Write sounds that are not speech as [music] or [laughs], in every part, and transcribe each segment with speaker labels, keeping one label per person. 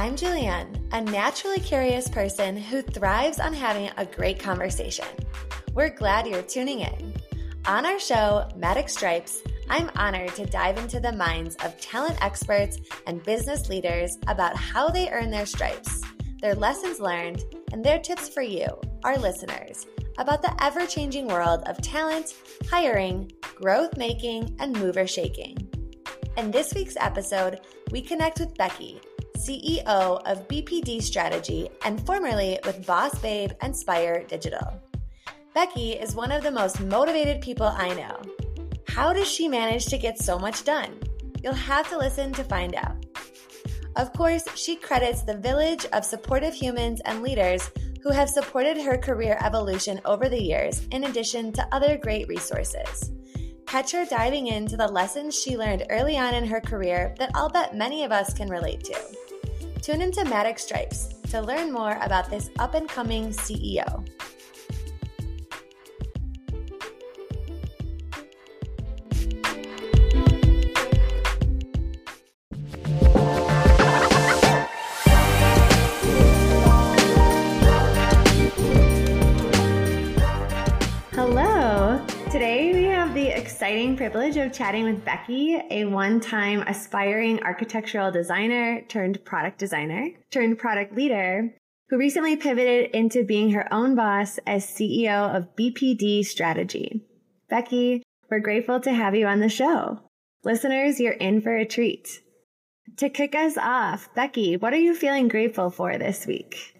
Speaker 1: I'm Julianne, a naturally curious person who thrives on having a great conversation. We're glad you're tuning in. On our show, Matic Stripes, I'm honored to dive into the minds of talent experts and business leaders about how they earn their stripes, their lessons learned, and their tips for you, our listeners, about the ever changing world of talent, hiring, growth making, and mover shaking. In this week's episode, we connect with Becky CEO of BPD Strategy and formerly with Boss Babe and Spire Digital. Becky is one of the most motivated people I know. How does she manage to get so much done? You'll have to listen to find out. Of course, she credits the village of supportive humans and leaders who have supported her career evolution over the years, in addition to other great resources. Catch her diving into the lessons she learned early on in her career that I'll bet many of us can relate to. Tune into Matic Stripes to learn more about this up and coming CEO. Exciting privilege of chatting with Becky, a one time aspiring architectural designer turned product designer turned product leader who recently pivoted into being her own boss as CEO of BPD Strategy. Becky, we're grateful to have you on the show. Listeners, you're in for a treat. To kick us off, Becky, what are you feeling grateful for this week?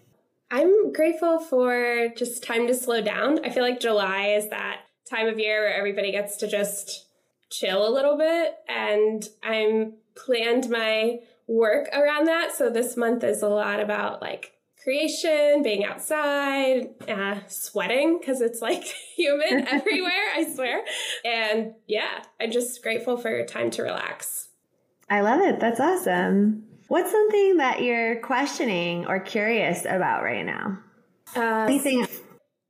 Speaker 2: I'm grateful for just time to slow down. I feel like July is that time of year where everybody gets to just chill a little bit. And I'm planned my work around that. So this month is a lot about like creation, being outside, uh, sweating because it's like [laughs] humid [laughs] everywhere, I swear. And yeah, I'm just grateful for your time to relax.
Speaker 1: I love it. That's awesome. What's something that you're questioning or curious about right now?
Speaker 2: Uh, Anything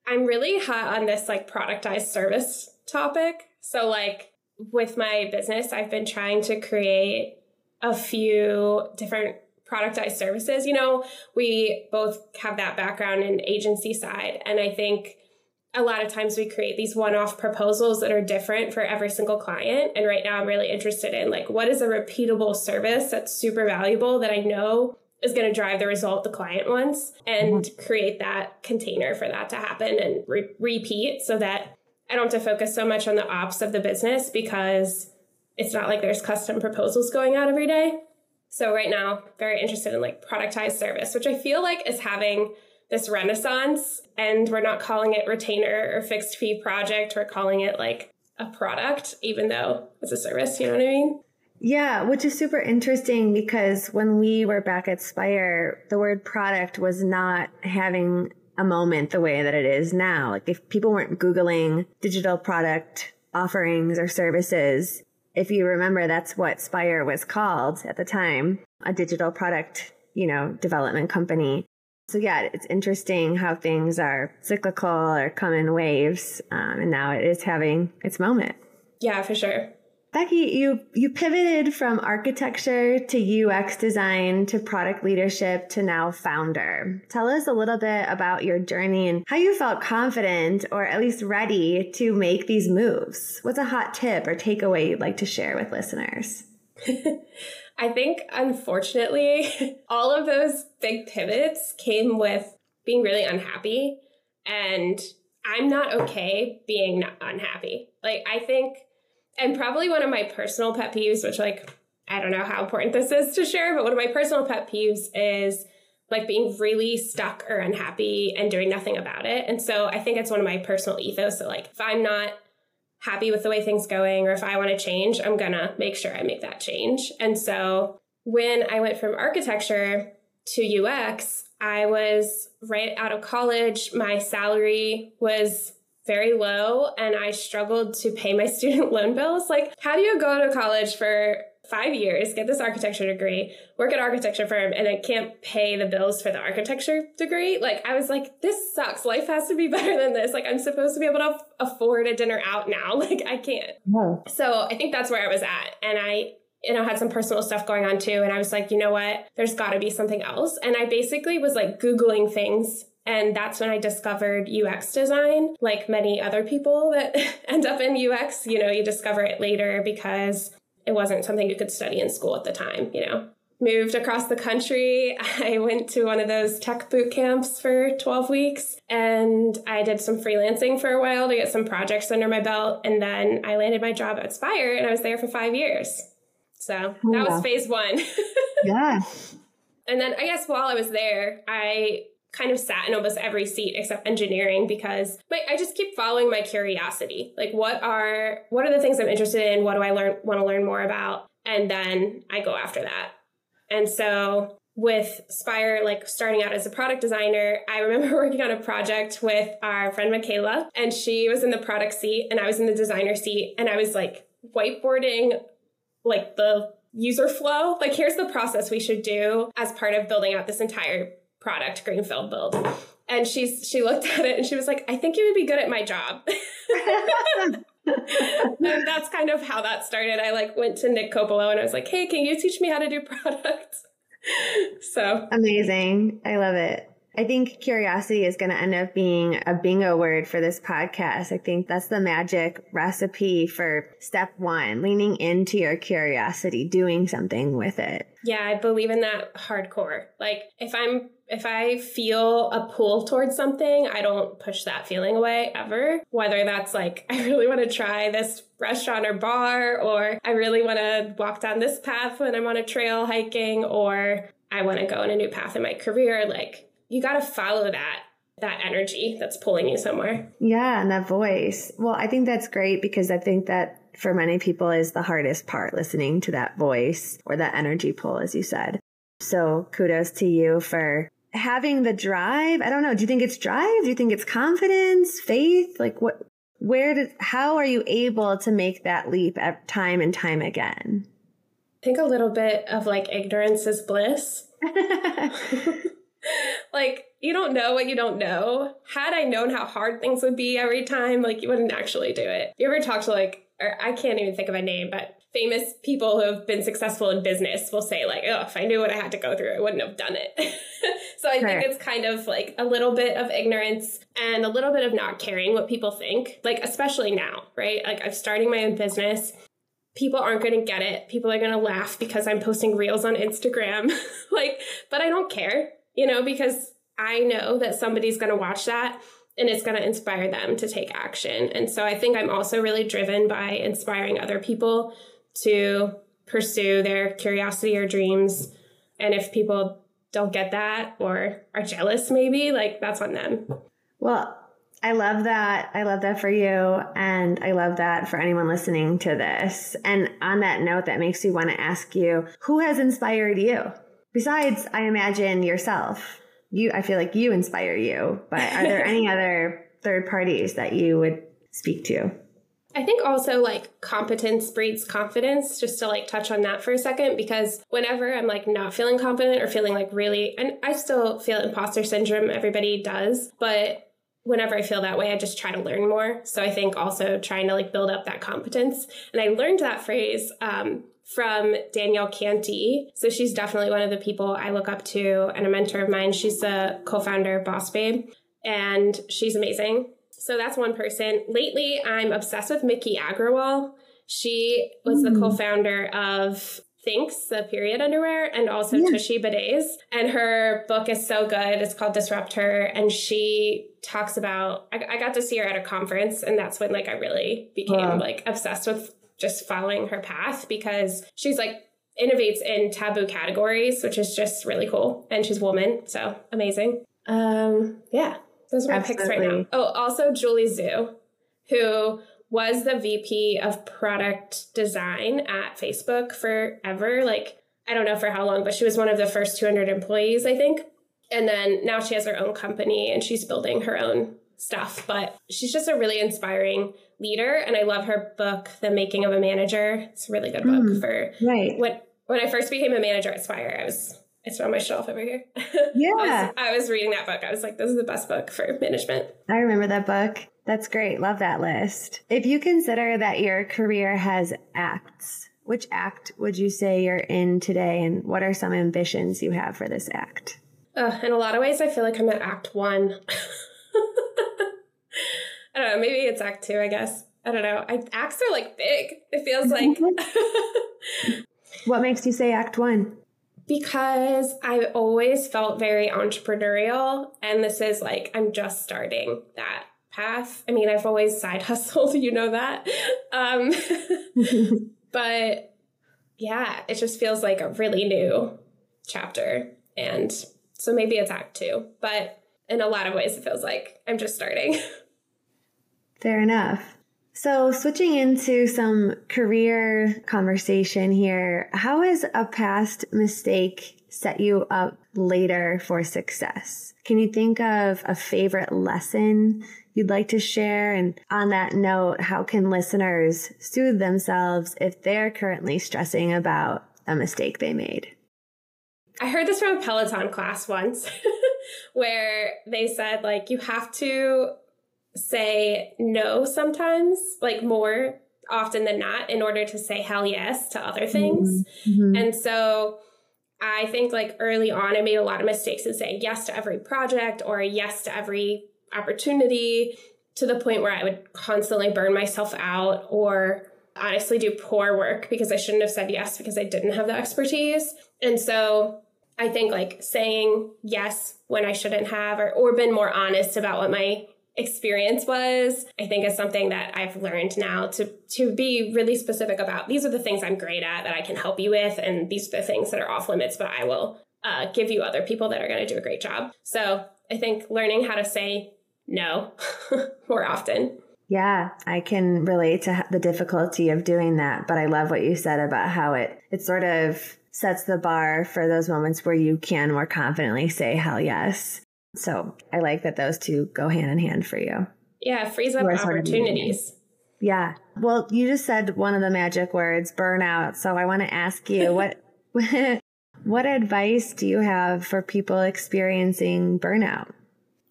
Speaker 2: I'm really hot on this like productized service topic. So like with my business, I've been trying to create a few different productized services. You know, we both have that background in agency side and I think a lot of times we create these one-off proposals that are different for every single client and right now i'm really interested in like what is a repeatable service that's super valuable that i know is going to drive the result the client wants and mm-hmm. create that container for that to happen and re- repeat so that I don't have to focus so much on the ops of the business because it's not like there's custom proposals going out every day. So right now, very interested in like productized service, which I feel like is having this renaissance and we're not calling it retainer or fixed fee project, we're calling it like a product even though it's a service, you know what I mean?
Speaker 1: Yeah, which is super interesting because when we were back at Spire, the word product was not having a moment the way that it is now. Like if people weren't Googling digital product offerings or services, if you remember, that's what Spire was called at the time, a digital product, you know, development company. So yeah, it's interesting how things are cyclical or come in waves. Um, and now it is having its moment.
Speaker 2: Yeah, for sure.
Speaker 1: Becky, you you pivoted from architecture to UX design to product leadership to now founder. Tell us a little bit about your journey and how you felt confident or at least ready to make these moves. What's a hot tip or takeaway you'd like to share with listeners? [laughs]
Speaker 2: I think unfortunately, [laughs] all of those big pivots came with being really unhappy and I'm not okay being unhappy. Like I think and probably one of my personal pet peeves, which like I don't know how important this is to share, but one of my personal pet peeves is like being really stuck or unhappy and doing nothing about it. And so I think it's one of my personal ethos that like if I'm not happy with the way things going or if I want to change, I'm gonna make sure I make that change. And so when I went from architecture to UX, I was right out of college. My salary was very low and I struggled to pay my [laughs] student loan bills. Like, how do you go to college for five years, get this architecture degree, work at architecture firm, and then can't pay the bills for the architecture degree? Like, I was like, this sucks. Life has to be [laughs] better than this. Like, I'm supposed to be able to afford a dinner out now. [laughs] Like, I can't. No. So I think that's where I was at. And I you know, had some personal stuff going on too. And I was like, you know what? There's got to be something else. And I basically was like Googling things. And that's when I discovered UX design. Like many other people that [laughs] end up in UX, you know, you discover it later because it wasn't something you could study in school at the time, you know moved across the country. [laughs] I went to one of those tech boot camps for 12 weeks and I did some freelancing for a while to get some projects under my belt. And then I landed my job at Spire and I was there for five years. So oh, that yeah. was phase one. [laughs]
Speaker 1: yeah.
Speaker 2: And then I guess while I was there, I kind of sat in almost every seat except engineering because I just keep following my curiosity. Like what are what are the things I'm interested in? What do I learn want to learn more about? And then I go after that. And so with Spire, like starting out as a product designer, I remember [laughs] working on a project with our friend Michaela, and she was in the product seat and I was in the designer seat, and I was like whiteboarding like the user flow. Like, here's the process we should do as part of building out this entire product greenfield build. And she's she looked at it and she was like, I think you would be good at my job. [laughs] and that's kind of how that started. I like went to Nick Coppola and I was like, "Hey, can you teach me how to do [laughs] products?" so
Speaker 1: amazing! I love it. I think curiosity is going to end up being a bingo word for this podcast. I think that's the magic recipe for step one, leaning into your curiosity, doing something with it.
Speaker 2: Yeah, I believe in that hardcore. Like if I'm if I feel a pull towards something, I don't push that feeling away ever. Whether that's like, [laughs] I really want to try this restaurant or bar, or I really want to walk down this path when I'm on a trail hiking, or I want to go in a new path in my career. Like, you got to follow that that energy that's pulling you somewhere.
Speaker 1: Yeah, and that voice. Well, I think that's great because I think that for many people is the hardest part listening to that voice or that energy pull as you said. So, kudos to you for having the drive. I don't know. Do you think it's drive? Do you think it's confidence, faith? Like what, where did, how are you able to make that leap at time and time again?
Speaker 2: I think a little bit of like ignorance is bliss. [laughs] [laughs] [laughs] like you don't know what you don't know. Had I known how hard things would be every time, like you wouldn't actually do it. You ever talk to like, or I can't even think of a name, but famous people who have been successful in business will say like, oh, if I knew what I had to go through, I wouldn't have done it. [laughs] so I think it's kind of like a little bit of ignorance and a little bit of not caring what people think, like especially now, right? Like I'm starting my own business. People aren't going to get it. People are going to laugh because I'm posting reels on Instagram. [laughs] like, but I don't care, you know, because I know that somebody's going to watch that and it's going to inspire them to take action. And so I think I'm also really driven by inspiring other people to pursue their curiosity or dreams. And if people don't get that or are jealous, maybe, like that's on them.
Speaker 1: Well, I love that. I love that for you. And I love that for anyone listening to this. And on that note, that makes me want to ask you who has inspired you? Besides, I imagine yourself. You, I feel like you inspire you, but are there any [laughs] other third parties that you would speak to?
Speaker 2: I think also like competence breeds confidence, just to like touch on that for a second, because whenever I'm like not feeling confident or feeling like really, and I still feel imposter syndrome, everybody does, but whenever I feel that way, I just try to learn more. So I think also trying to like build up that competence. And I learned that phrase um, from Danielle Canty. So she's definitely one of the people I look up to and a mentor of mine. She's the co founder of Boss Babe, and she's amazing. So that's one person. Lately, I'm obsessed with Miki Agrawal. She was mm. the hmm. co-founder of Thinx, the period underwear, and also yeah. Tushy Bidets. And her book is so good. It's called Disrupt Her. And she talks about, I, I got to see her at a conference, and that's when like I really became wow. like obsessed with just following her path because she's like innovates in taboo categories, which is just really cool. And she's a woman, so amazing. Um, yeah, those are my picks right now. Oh, also Julie Zhuo, who was the VP of product design at Facebook forever. Like, I don't know for how long, but she was one of the first 200 employees, I think. And then now she has her own company and she's building her own stuff. But she's just a really inspiring leader. And I love her book, The Making of a Manager. It's a really good book mm, for
Speaker 1: right.
Speaker 2: when when I first became a manager at Spire, I was it's on my shelf over here.
Speaker 1: Yeah. [laughs]
Speaker 2: I, was, I was reading that book. I was like, this is the best book for management.
Speaker 1: I remember that book. That's great. Love that list. If you consider that your career has acts, Which act would you say you're in today, and what are some ambitions you have for this act?
Speaker 2: Uh, in a lot of ways, I feel like I'm at Act One. [laughs] I don't know. Maybe it's Act Two. I guess I don't know. I, acts are like big. It feels like. [laughs]
Speaker 1: what makes you say Act One?
Speaker 2: Because I've always felt very entrepreneurial, and this is like I'm just starting that path. I mean, I've always side [laughs] hustled, you know that. Um, [laughs] but yeah, it just feels like a really new chapter. And so maybe it's act two, but in a lot of ways, it feels like I'm just starting.
Speaker 1: Fair enough. So, switching into some career conversation here, how has a past mistake set you up later for success? Can you think of a favorite lesson you'd like to share? And on that note, how can listeners soothe themselves if they're currently stressing about a mistake they made?
Speaker 2: I heard this from a Peloton class once [laughs] where they said, like, you have to say no sometimes, like more often than not, in order to say hell yes to other things. Mm-hmm. And so I think like early on, I made a lot of mistakes in saying yes to every project or yes to every opportunity to the point where I would constantly burn myself out or honestly do poor work because I shouldn't have said yes because I didn't have the expertise. And so I think like saying yes when I shouldn't have or, or been more honest about what my experience was i think is something that i've learned now to to be really specific about these are the things i'm great at that i can help you with and these are the things that are off limits but i will uh, give you other people that are going to do a great job so i think learning how to say no [laughs] more often.
Speaker 1: Yeah, I can relate to the difficulty of doing that, but I love what you said about how it it sort of sets the bar for those moments where you can more confidently say hell yes. So, I like that those two go hand in hand for you.
Speaker 2: Yeah, frees up opportunities.
Speaker 1: Yeah. Well, you just said one of the magic words, burnout. So I want to ask you [laughs] what [laughs] what advice do you have for people experiencing burnout?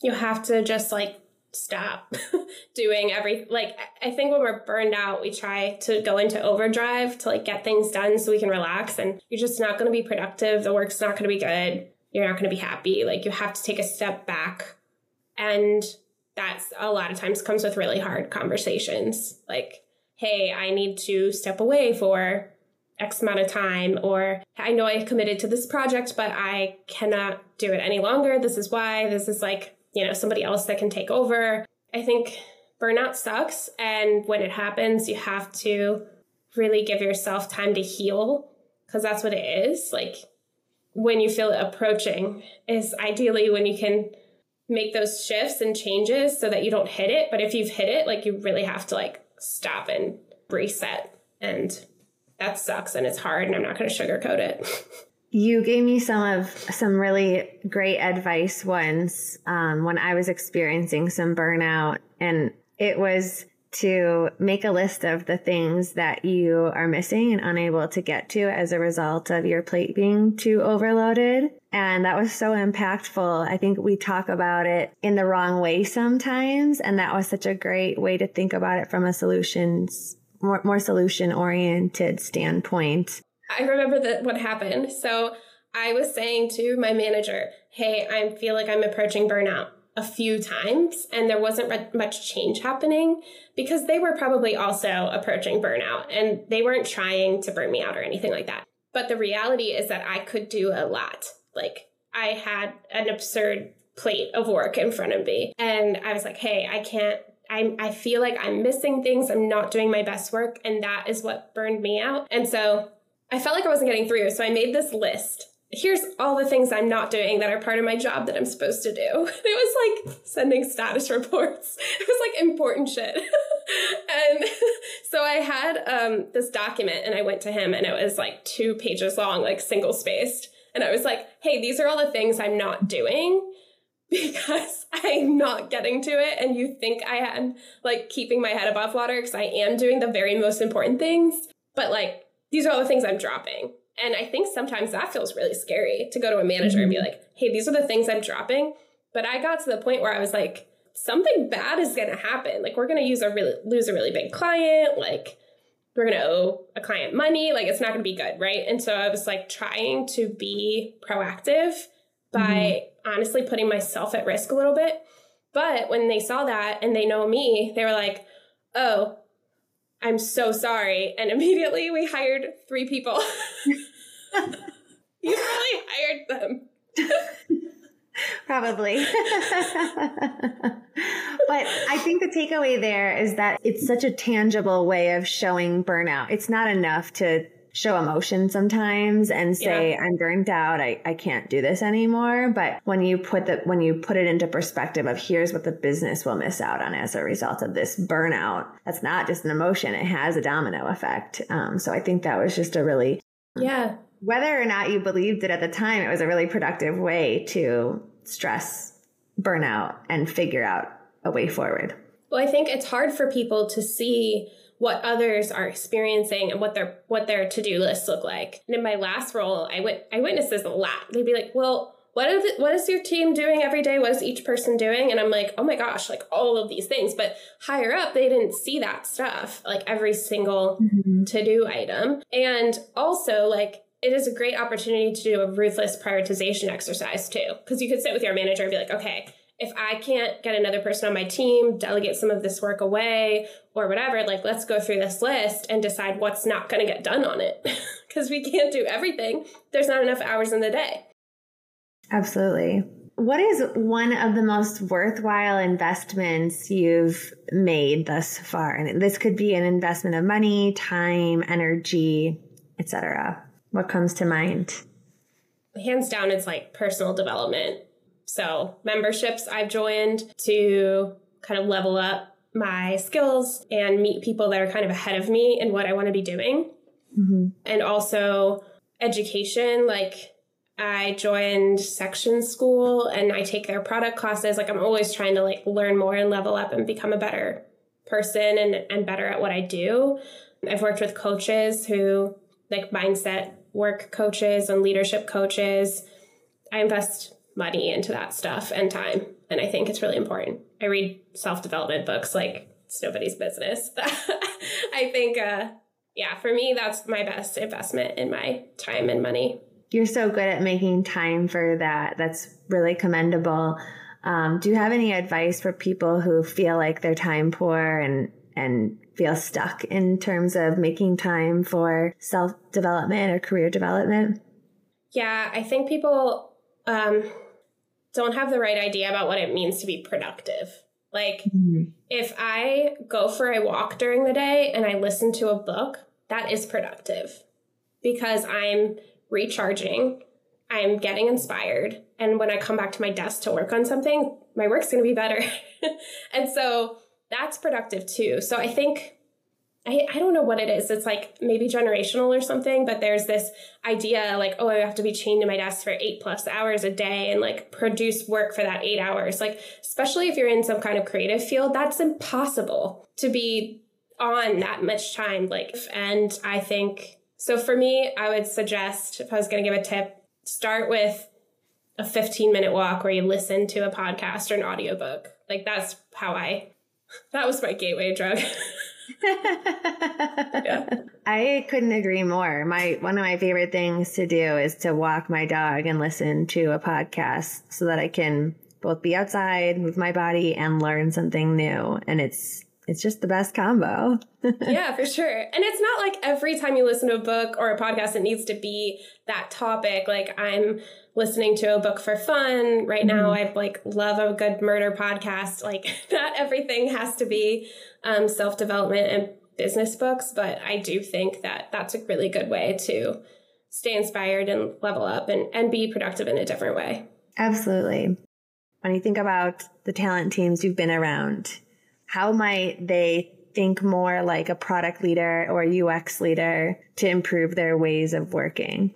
Speaker 2: you have to just like stop [laughs] doing every like i think when we're burned out we try to go into overdrive to like get things done so we can relax and you're just not going to be productive the work's not going to be good you're not going to be happy like you have to take a step back and that's a lot of times comes with really hard conversations like hey i need to step away for x amount of time or i know i committed to this project but i cannot do it any longer this is why this is like you know, somebody else that can take over. I think burnout sucks. And when it happens, you have to really give yourself time to heal because that's what it is. Like when you feel it approaching, is ideally when you can make those shifts and changes so that you don't hit it. But if you've hit it, like you really have to like stop and reset. And that sucks and it's hard. And I'm not going to sugarcoat it.
Speaker 1: You gave me some of some really great advice once um, when I was experiencing some burnout, and it was to make a list of the things that you are missing and unable to get to as a result of your plate being too overloaded. And that was so impactful. I think we talk about it in the wrong way sometimes. And that was such a great way to think about it from a solutions, more, more solution oriented standpoint.
Speaker 2: I remember that what happened. So I was saying to my manager, "Hey, I feel like I'm approaching burnout." A few times and there wasn't much change happening because they were probably also approaching burnout and they weren't trying to burn me out or anything like that. But the reality is that I could do a lot. Like I had an absurd plate of work in front of me and I was like, "Hey, I can't I, I feel like I'm missing things. I'm not doing my best work. And that is what burned me out. And so I felt like I wasn't getting through, so I made this list. Here's all the things I'm not doing that are part of my job that I'm supposed to do. [laughs] It was like sending status reports. [laughs] It was like important shit. [laughs] and so I had um, this document and I went to him and it was like two pages long, like single spaced. And I was like, hey, these are all the things I'm not doing because I'm not getting to it. And you think I am like keeping my head above water because I am doing the very most important things. But like these are all the things I'm dropping. And I think sometimes that feels really scary to go to a manager mm-hmm. and be mm-hmm. like, hey, these are the things I'm dropping. But I got to the point where I was like, something bad is going to happen. Like, we're going to use a really, lose a really big client. Like, we're going to owe a client money. Like it's not going to be good. Right. And so I was like trying to be proactive by mm-hmm. honestly putting myself at risk a little bit. But when they saw that and they know me, they were like, oh, I'm so sorry. And [laughs] immediately we hired three people. [laughs] you really hired them. [laughs]
Speaker 1: Probably. but I think the takeaway there is that it's such a tangible way of showing burnout. It's not enough to show emotion sometimes and say yeah. i'm burnt out. I, I can't do this anymore. But when you put the when you put it into perspective of here's what the business will miss out on as a result of this burnout that's not just an emotion. It has a domino effect. Um, so i think that was just a really
Speaker 2: yeah.
Speaker 1: whether or not you believed it at the time it was a really productive way to stress burnout and figure out a way forward.
Speaker 2: Well i think it's hard for people to see what others are experiencing and what their what their to-do lists look like. And in my last role, I went I witnessed this a lot. They'd be like, "Well, what is what is your team doing every day? What is each person doing?" And I'm like, "Oh my gosh, like all of these things." But higher up, they didn't see that stuff, like every single mm-hmm. to-do item. And also like it is a great opportunity to do a ruthless prioritization exercise too. Because you could sit with your manager and be like, okay, if I can't get another person on my team, delegate some of this work away or whatever, like let's go through this list and decide what's not going to get done on it. [laughs] Because we can't do everything. There's not enough hours in the day.
Speaker 1: Absolutely. What is one of the most worthwhile investments you've made thus far? And this could be an investment of money, time, energy, etc. What comes to mind?
Speaker 2: Hands down, it's like personal development so, memberships I've joined to kind of level up my skills and meet people that are kind of ahead of me in what I want to be doing. Mm-hmm. And also education, like I joined section school and I take their product classes. Like I'm always trying to like learn more and level up and become a better person and, and better at what I do. I've worked with coaches who like mindset work coaches and leadership coaches. I invest money into that stuff and time. And I think it's really important. I read self development books like it's nobody's business. [laughs] I think, uh, yeah, for me, that's my best investment in my time and money.
Speaker 1: You're so good at making time for that. That's really commendable. Um, do you have any advice for people who feel like they're time poor and and feel stuck in terms of making time for self development or career development?
Speaker 2: Yeah, I think people um, don't have the right idea about what it means to be productive. Like, mm-hmm. if I go for a walk during the day and I listen to a book, that is productive because I'm recharging, I'm getting inspired. And when I come back to my desk to work on something, my work's going to be better. [laughs] and so that's productive too. So I think I, I don't know what it is. It's like maybe generational or something, but there's this idea like, oh, I have to be chained to my desk for eight plus hours a day and like produce work for that eight hours. Like, especially if you're in some kind of creative field, that's impossible to be on that much time. Like, and I think so for me, I would suggest if I was going to give a tip, start with a 15 minute walk where you listen to a podcast or an audiobook. Like, that's how I, that was my gateway drug. [laughs]
Speaker 1: yeah. [laughs] I couldn't agree more. My one of my favorite things to do is to walk my dog and listen to a podcast so that I can both be outside, move my body, and learn something new. And it's it's just the best combo. [laughs]
Speaker 2: yeah, for sure. And it's not like every time you listen to a book or a podcast, it needs to be that topic. Like I'm listening to a book for fun right mm-hmm. now. I like love a good murder podcast. Like [laughs] not everything has to be um, self development and business books, but I do think that that's a really good way to stay inspired and level up and, and be productive in a different way.
Speaker 1: Absolutely. When you think about the talent teams you've been around, how might they think more like a product leader or UX leader to improve their ways of working?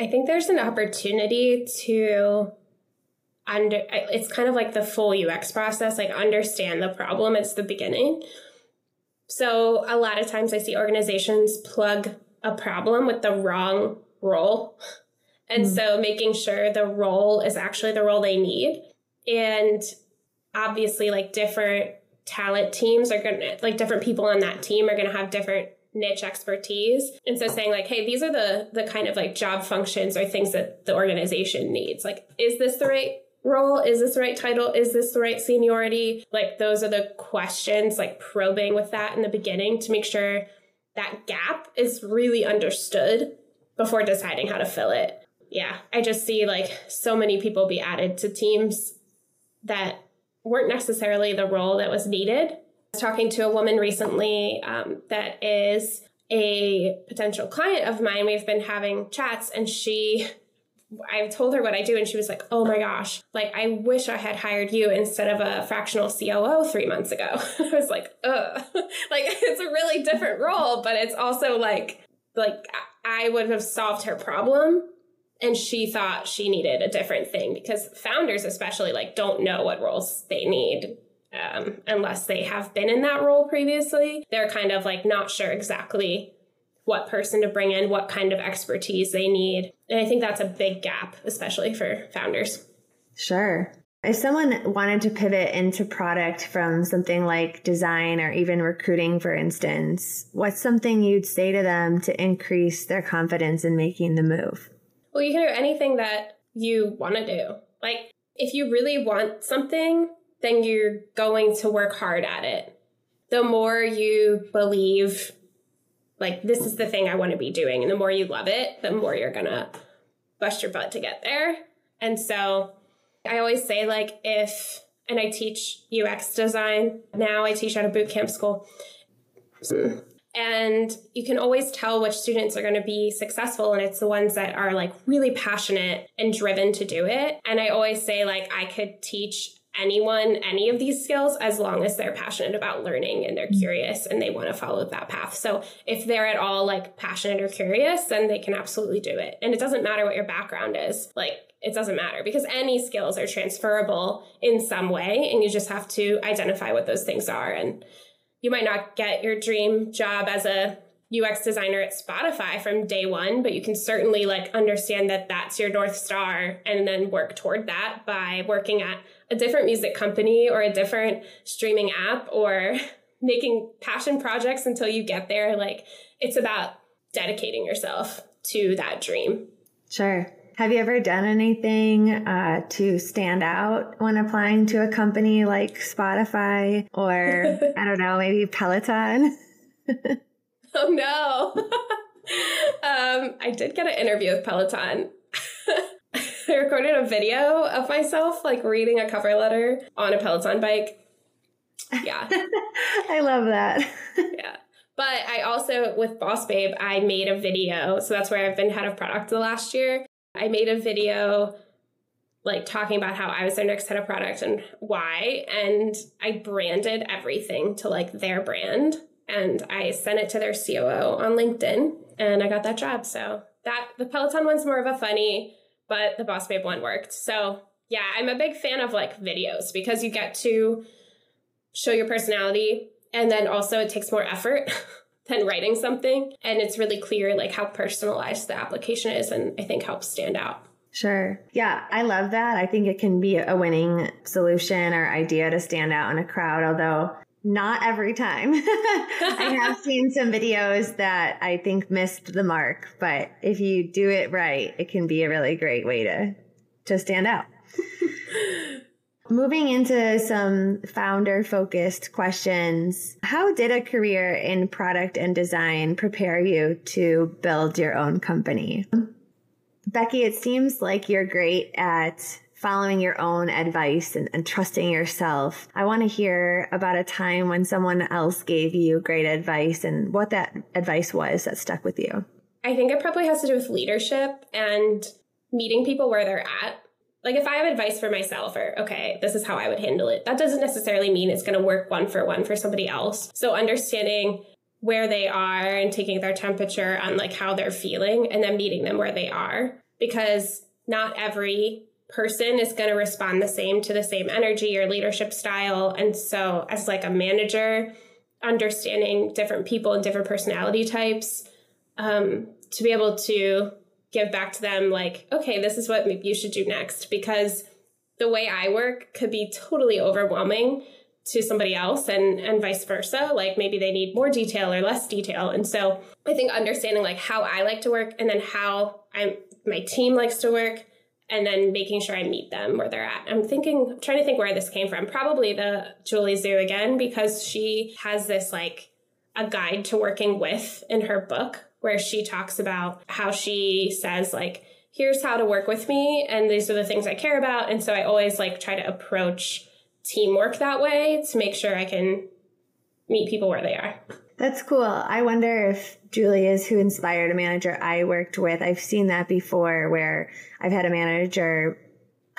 Speaker 2: I think there's an opportunity to under it's kind of like the full UX process, like understand the problem. It's the beginning. So a lot of times I see organizations plug a problem with the wrong role. And mm. so making sure the role is actually the role they need. And obviously like different talent teams are going to like different people on that team are going to have different niche expertise. And so saying like, hey, these are the the kind of like job functions or things that the organization needs. Like, is this the right role? Is this the right title? Is this the right seniority? Like those are the questions, like probing with that in the beginning to make sure that gap is really understood before deciding how to fill it. Yeah, I just see like so many people be added to teams that weren't necessarily the role that was needed. I was talking to a woman recently um, that is a potential client of mine. We've been having chats, and she I told her what I do, and she was like, "Oh my gosh! Like, I wish I had hired you instead of a fractional COO three months ago." [laughs] I was like, "Ugh!" [laughs] like, it's a really different role, but it's also like, like I would have solved her problem, and she thought she needed a different thing because founders, especially, like, don't know what roles they need um, unless they have been in that role previously. They're kind of like not sure exactly what person to bring in, what kind of expertise they need. And I think that's a big gap, especially for founders.
Speaker 1: Sure. If someone wanted to pivot into product from something like design or even recruiting, for instance, what's something you'd say to them to increase their confidence in making the move?
Speaker 2: Well, you can do anything that you want to do. Like, if you really want something, then you're going to work hard at it. The more you believe like this is the thing I want to be doing. And the more you love it, the more you're gonna bust your butt to get there. And so I always say like if and I teach UX design. Now I teach at a boot camp school. Hmm. And you can always tell which students are going to be successful. And it's the ones that are like really passionate and driven to do it. And I always say, like, I could teach anyone any of these skills as long as they're passionate about learning and they're curious and they want to follow that path. So if they're at all like passionate or curious, then they can absolutely do it. And it doesn't matter what your background is. Like it doesn't matter because any skills are transferable in some way and you just have to identify what those things are and you might not get your dream job as a UX designer at Spotify from day one, but you can certainly like understand that that's your North Star and then work toward that by working at a different music company or a different streaming app or [laughs] making passion projects until you get there. Like it's about dedicating yourself to that dream.
Speaker 1: Sure. Have you ever done anything uh, to stand out when applying to a company like Spotify or, [laughs] I don't know, maybe Peloton? [laughs]
Speaker 2: Oh no. [laughs] um, I did get an interview with Peloton. I recorded a video of myself like reading a cover letter on a Peloton bike. Yeah.
Speaker 1: I love that.
Speaker 2: yeah. But I also, with Boss Babe, I made a video. So that's where I've been head of product the last year. I made a video like talking about how I was their next head of product and why. And I branded everything to like their brand and I sent it to their COO on LinkedIn and I got that job. So that the Peloton one's more of a funny, but the Boss Babe one worked. So yeah, I'm a big fan of like videos because you get to show your personality and then also it takes more effort [laughs] than writing something and it's really clear like how personalized the application is and I think helps stand out.
Speaker 1: Sure. Yeah, I love that. I think it can be a winning solution or idea to stand out in a crowd, although not every time. [laughs] I have [laughs] seen some videos that I think missed the mark, but if you do it right, it can be a really great way to to stand out. [laughs] Moving into some founder focused questions. How did a career in product and design prepare you to build your own company? Becky, it seems like you're great at following your own advice and, and trusting yourself. I want to hear about a time when someone else gave you great advice and what that advice was that stuck with you.
Speaker 2: I think it probably has to do with leadership and meeting people where they're at. Like if I have advice for myself or okay, this is how I would handle it. That doesn't necessarily mean it's going to work one for one for somebody else. So understanding where they are and taking their temperature on like how they're feeling and then meeting them where they are because not every person is going to respond the same to the same energy or leadership style. And so, as like a manager, understanding different people and different personality types, um, to be able to give back to them, like, okay, this is what you should do next. Because the way I work could be totally overwhelming to somebody else and and vice versa. Like maybe they need more detail or less detail. And so i think understanding like how i like to work and then how i'm my team likes to work and then making sure i meet them where they're at. I'm thinking trying to think where this came from. Probably the julie zhuo again because she has this like a guide to working with in her book where she talks about how she says like here's how to work with me and these are the things i care about and so i always like try to approach teamwork that way to make sure I can meet people where they are.
Speaker 1: That's cool. I wonder if Julie is who inspired a manager I worked with. I've seen that before where I've had a manager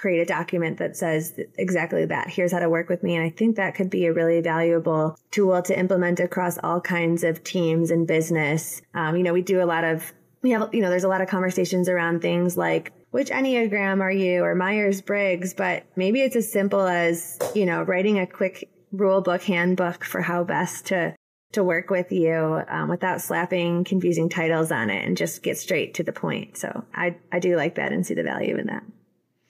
Speaker 1: create a document that says exactly that. Here's how to work with me. And I think that could be a really valuable tool to implement across all kinds of teams and business. Um, you know, we do a lot of, we have, you know, there's a lot of conversations around things like which Enneagram are you or Myers Briggs, but maybe it's as simple as, you know, writing a quick rule book handbook for how best to to work with you um, without slapping confusing titles on it and just get straight to the point. So I I do like that and see the value in that.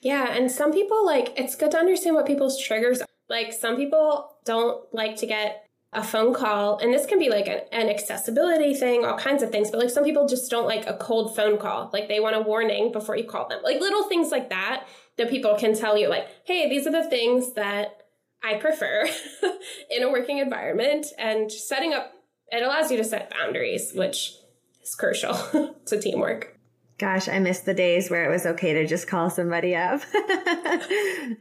Speaker 2: Yeah, and some people like it's good to understand what people's triggers. Are. Like some people don't like to get a phone call, and this can be like an, an, accessibility thing, all kinds of things, but like some people just don't like a cold phone call. Like they want a warning before you call them. Like little things like that that people can tell you, like, hey, these are the things that I prefer [laughs] in a working environment. And setting up, it allows you to set boundaries, which is crucial [laughs] to teamwork.
Speaker 1: Gosh, I miss the days where it was okay to just call somebody up. [laughs]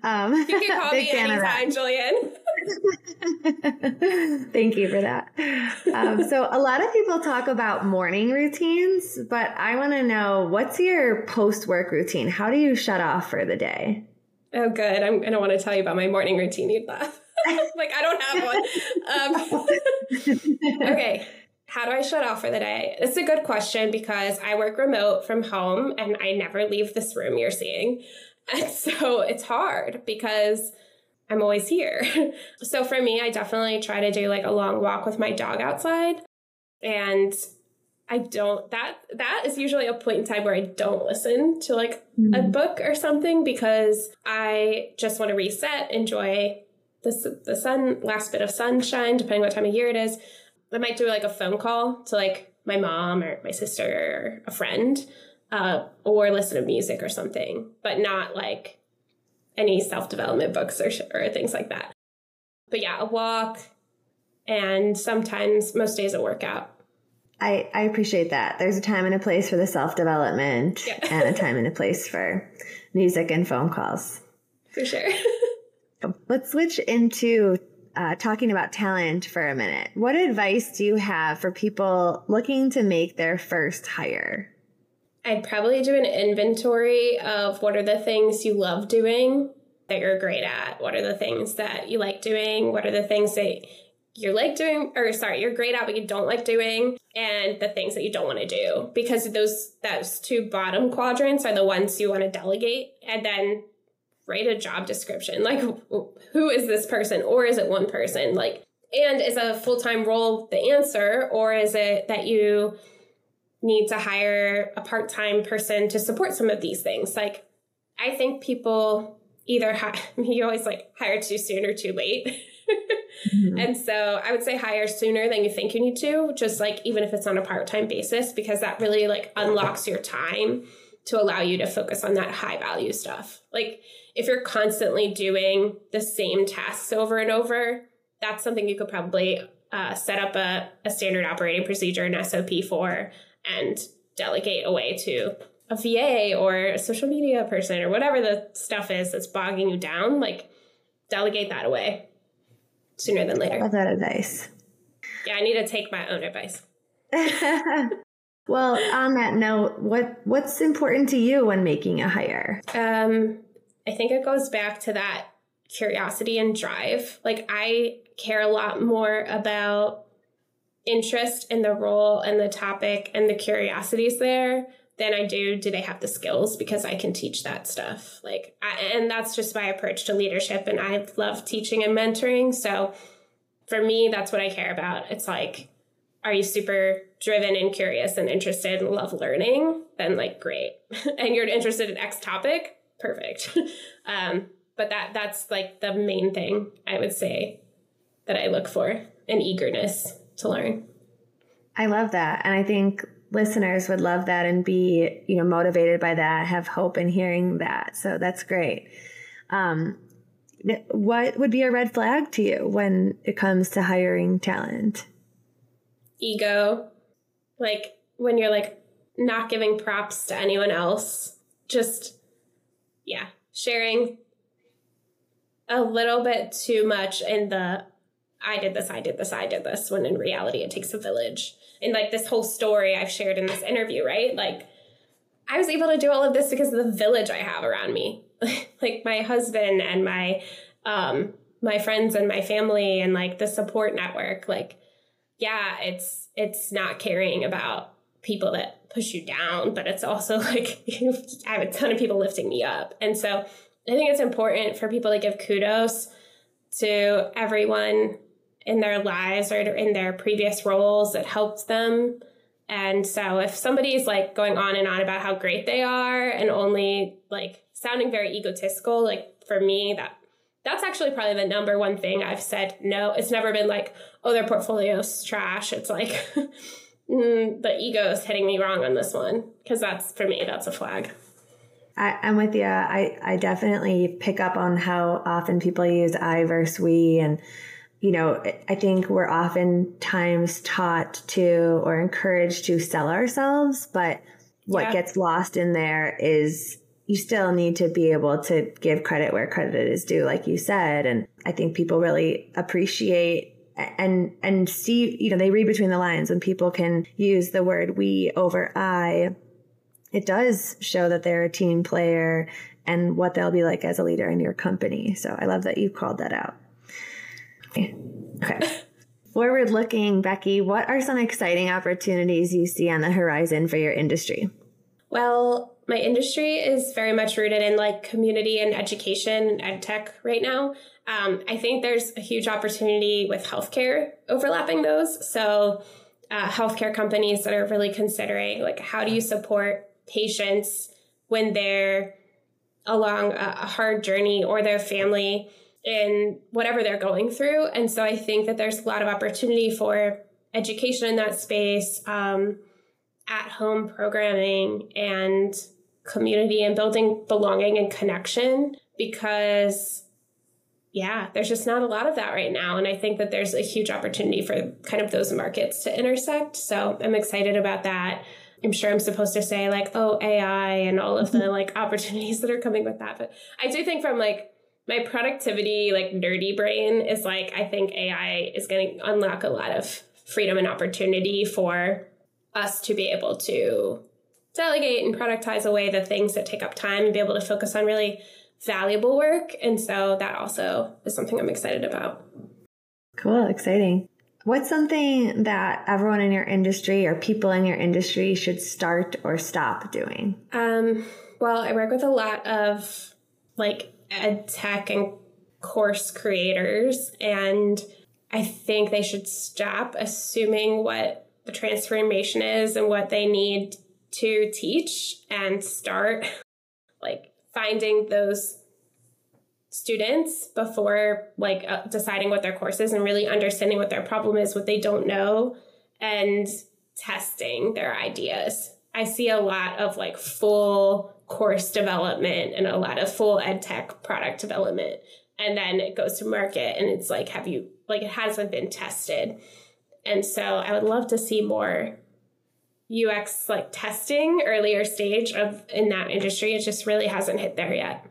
Speaker 2: um, you can call me anytime, Julianne. [laughs]
Speaker 1: Thank you for that. Um, so, a lot of people talk about morning routines, but I want to know what's your post work routine? How do you shut off for the day?
Speaker 2: Oh, good. I'm going to want to tell you about my morning routine. You'd laugh. like, I don't have one. Um, [laughs] okay how do I shut off for the day? It's a good question because I work remote from home and I never leave this room you're seeing. [laughs] And so it's hard because I'm always here. [laughs] so for me, I definitely try to do like a long walk with my dog outside. And I don't that that is usually a point in time where I don't listen to like mm-hmm. a book or something because I just want to reset, enjoy the the sun last bit of sunshine, depending what time of year it is. I might do like a phone call to like my mom or my sister or a friend, uh, or listen to music or something, but not like any self development books or, or things like that. But yeah, a walk and sometimes most days a workout.
Speaker 1: I, I appreciate that. There's a time and a place for the self development yeah. [laughs] and a time and a place for music and phone calls.
Speaker 2: For sure. [laughs]
Speaker 1: Let's switch into uh, talking about talent for a minute. What advice do you have for people looking to make their first hire?
Speaker 2: I'd probably do an inventory of what are the things you love doing that you're great at. What are the things that you like doing? What are the things that you like doing, or sorry, you're great at but you don't like doing, and the things that you don't want to do. Because those those two bottom quadrants are the ones you want to delegate, and then write a job description. Like, who is this person? Or is it one person? Like, and is a full time role the answer? Or is it that you need to hire a part time person to support some of these things? Like, I think people either hi- [laughs] you always like hire too soon or too late. mm-hmm. And so I would say hire sooner than you think you need to, just like even if it's on a part time basis, because that really like unlocks your time to allow you to focus on that high value stuff. Like if you're constantly doing the same tasks over and over, that's something you could probably uh, set up a, a standard operating procedure, an SOP for, and delegate away to a VA or a social media person or whatever the stuff is that's bogging you down. Like, delegate that away sooner than later.
Speaker 1: Love that advice.
Speaker 2: Yeah, I need to take my own advice. [laughs]
Speaker 1: well, on that note, what what's important to you when making a hire?
Speaker 2: Um, I think it goes back to that curiosity and drive. Like, I care a lot more about interest in the role and the topic and the curiosities there than I do do they have the skills because I can teach that stuff. Like, I, and that's just my approach to leadership. And I love teaching and mentoring. So for me, that's what I care about. It's like, are you super driven and curious and interested and love learning? Then, like, great. [laughs] and you're interested in X topic? Perfect. [laughs] um, but that that's like the main thing I would say that I look for an eagerness to learn.
Speaker 1: I love that. And I think listeners would love that and be, you know, motivated by that, have hope in hearing that. So that's great. Um, what would be a red flag to you when it comes to hiring talent?
Speaker 2: Ego. Like when you're like not giving props to anyone else, just, yeah, sharing a little bit too much in the I did this, I did this, I did this, when in reality it takes a village. And like this whole story I've shared in this interview, right? Like I was able to do all of this because of the village I have around me. [laughs] like my husband and my um my friends and my family and like the support network. Like, yeah, it's it's not caring about people that push you down, but it's also [laughs] like I have a ton of people lifting me up. And so I think it's important for people to give kudos to everyone in their lives or in their previous roles that helped them. And so if somebody's like going on and on about how great they are and only like sounding very egotistical, like for me, that that's actually probably the number one thing I've said no. It's never been like, oh, their portfolio's trash. It's like [laughs] mm, the ego is hitting me wrong on this one. Cause that's for me, that's a flag.
Speaker 1: I, am with you. I, I definitely pick up on how often people use I versus we and you know, I think we're oftentimes taught to or encouraged to sell ourselves, but what yeah. gets lost in there is you still need to be able to give credit where credit is due, like you said. And I think people really appreciate and and see, you know, they read between the lines when people can use the word we over I. It does show that they're a team player and what they'll be like as a leader in your company. So I love that you called that out. Okay. [laughs] Forward looking, Becky, what are some exciting opportunities you see on the horizon for your industry?
Speaker 2: Well, my industry is very much rooted in like community and education and ed tech right now. Um, I think there's a huge opportunity with healthcare overlapping those. So, uh, healthcare companies that are really considering like how do you support patients when they're along a, hard journey or their family in whatever they're going through. And so I think that there's a lot of opportunity for education in that space, um, at home programming, and community and building belonging and connection because yeah, there's just not a lot of that right now. And I think that there's a huge opportunity for kind of those markets to intersect. So I'm excited about that. I'm sure I'm supposed to say like, oh, AI and all of the [laughs] like opportunities that are coming with that. But I do think from like my productivity, like nerdy brain, is like, I think AI is going to unlock a lot of freedom and opportunity for us to be able to delegate and productize away the things that take up time and be able to focus on really valuable work. And so that also is something I'm excited about.
Speaker 1: Cool, exciting. What's something that everyone in your industry or people in your industry should start or stop doing?
Speaker 2: Um, well, I work with a lot of like ed tech and course creators. And I think they should stop assuming what the transformation is and what they need to teach and start like finding those students before like uh, deciding what their course is and really understanding what their problem is, what they don't know, and testing their ideas. I see a lot of like full course development and a lot of full ed tech product development. And then it goes to market and it's like, have you, like, it hasn't been tested. And so I would love to see more UX like testing earlier stage of in that industry. It just really hasn't hit there yet.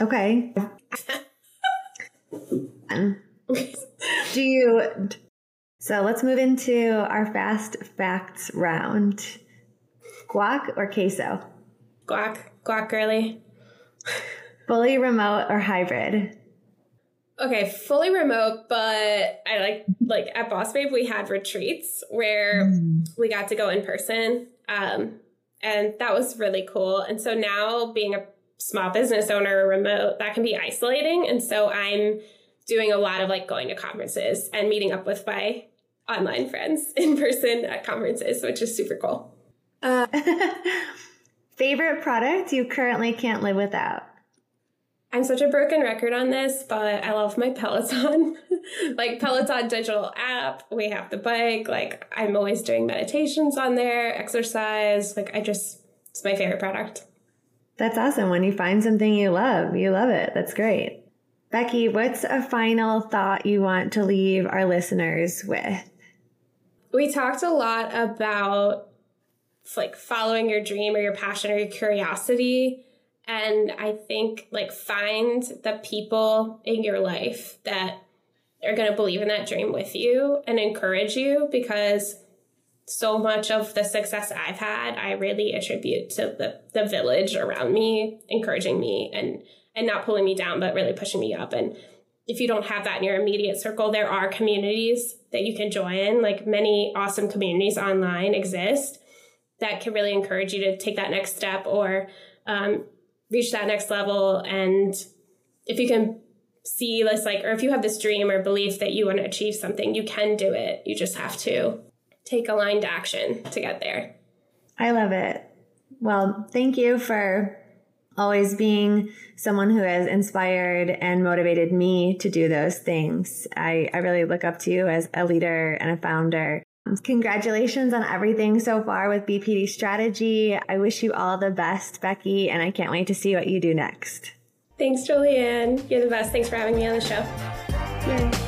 Speaker 1: Okay. [laughs] Do you so let's move into our fast facts round. Guac or queso?
Speaker 2: Guac, guac girly.
Speaker 1: fully remote or hybrid?
Speaker 2: Okay, fully remote, but I like like at Boss Babe we had retreats where mm. we got to go in person. Um, and that was really cool. And so now being a small business owner remote, that can be isolating. And so I'm doing a lot of like going to conferences and meeting up with my online friends [laughs] in person at conferences, which is super cool. Uh, [laughs]
Speaker 1: Favorite product you currently can't live without?
Speaker 2: I'm such a broken record on this, but I love my [laughs] Peloton. like Peloton digital app, we have the bike. Like I'm always doing meditations on there, exercise. Like I just, it's my favorite product.
Speaker 1: That's awesome. When you find something you love, you love it. That's great. Becky, what's a final thought you want to leave our listeners with?
Speaker 2: We talked a lot about like following your dream or your passion or your curiosity and I think like find the people in your life that are going to believe in that dream with you and encourage you because so much of the success I've had, I really attribute to the, the village around me, encouraging me and and not pulling me down, but really pushing me up. And if you don't have that in your immediate circle, there are communities that you can join. Like many awesome communities online exist that can really encourage you to take that next step or um, reach that next level. And if you can see this like or if you have this dream or belief that you want to achieve something you can do it. You just have to take aligned action to get there.
Speaker 1: I love it. Well thank you for always being someone who has inspired and motivated me to do those things. I, I really look up to you as a leader and a founder Congratulations on everything so far with BPD strategy. I wish you all the best, Becky, and I can't wait to see what you do next.
Speaker 2: Thanks, Julianne. You're the best. Thanks for having me on the show.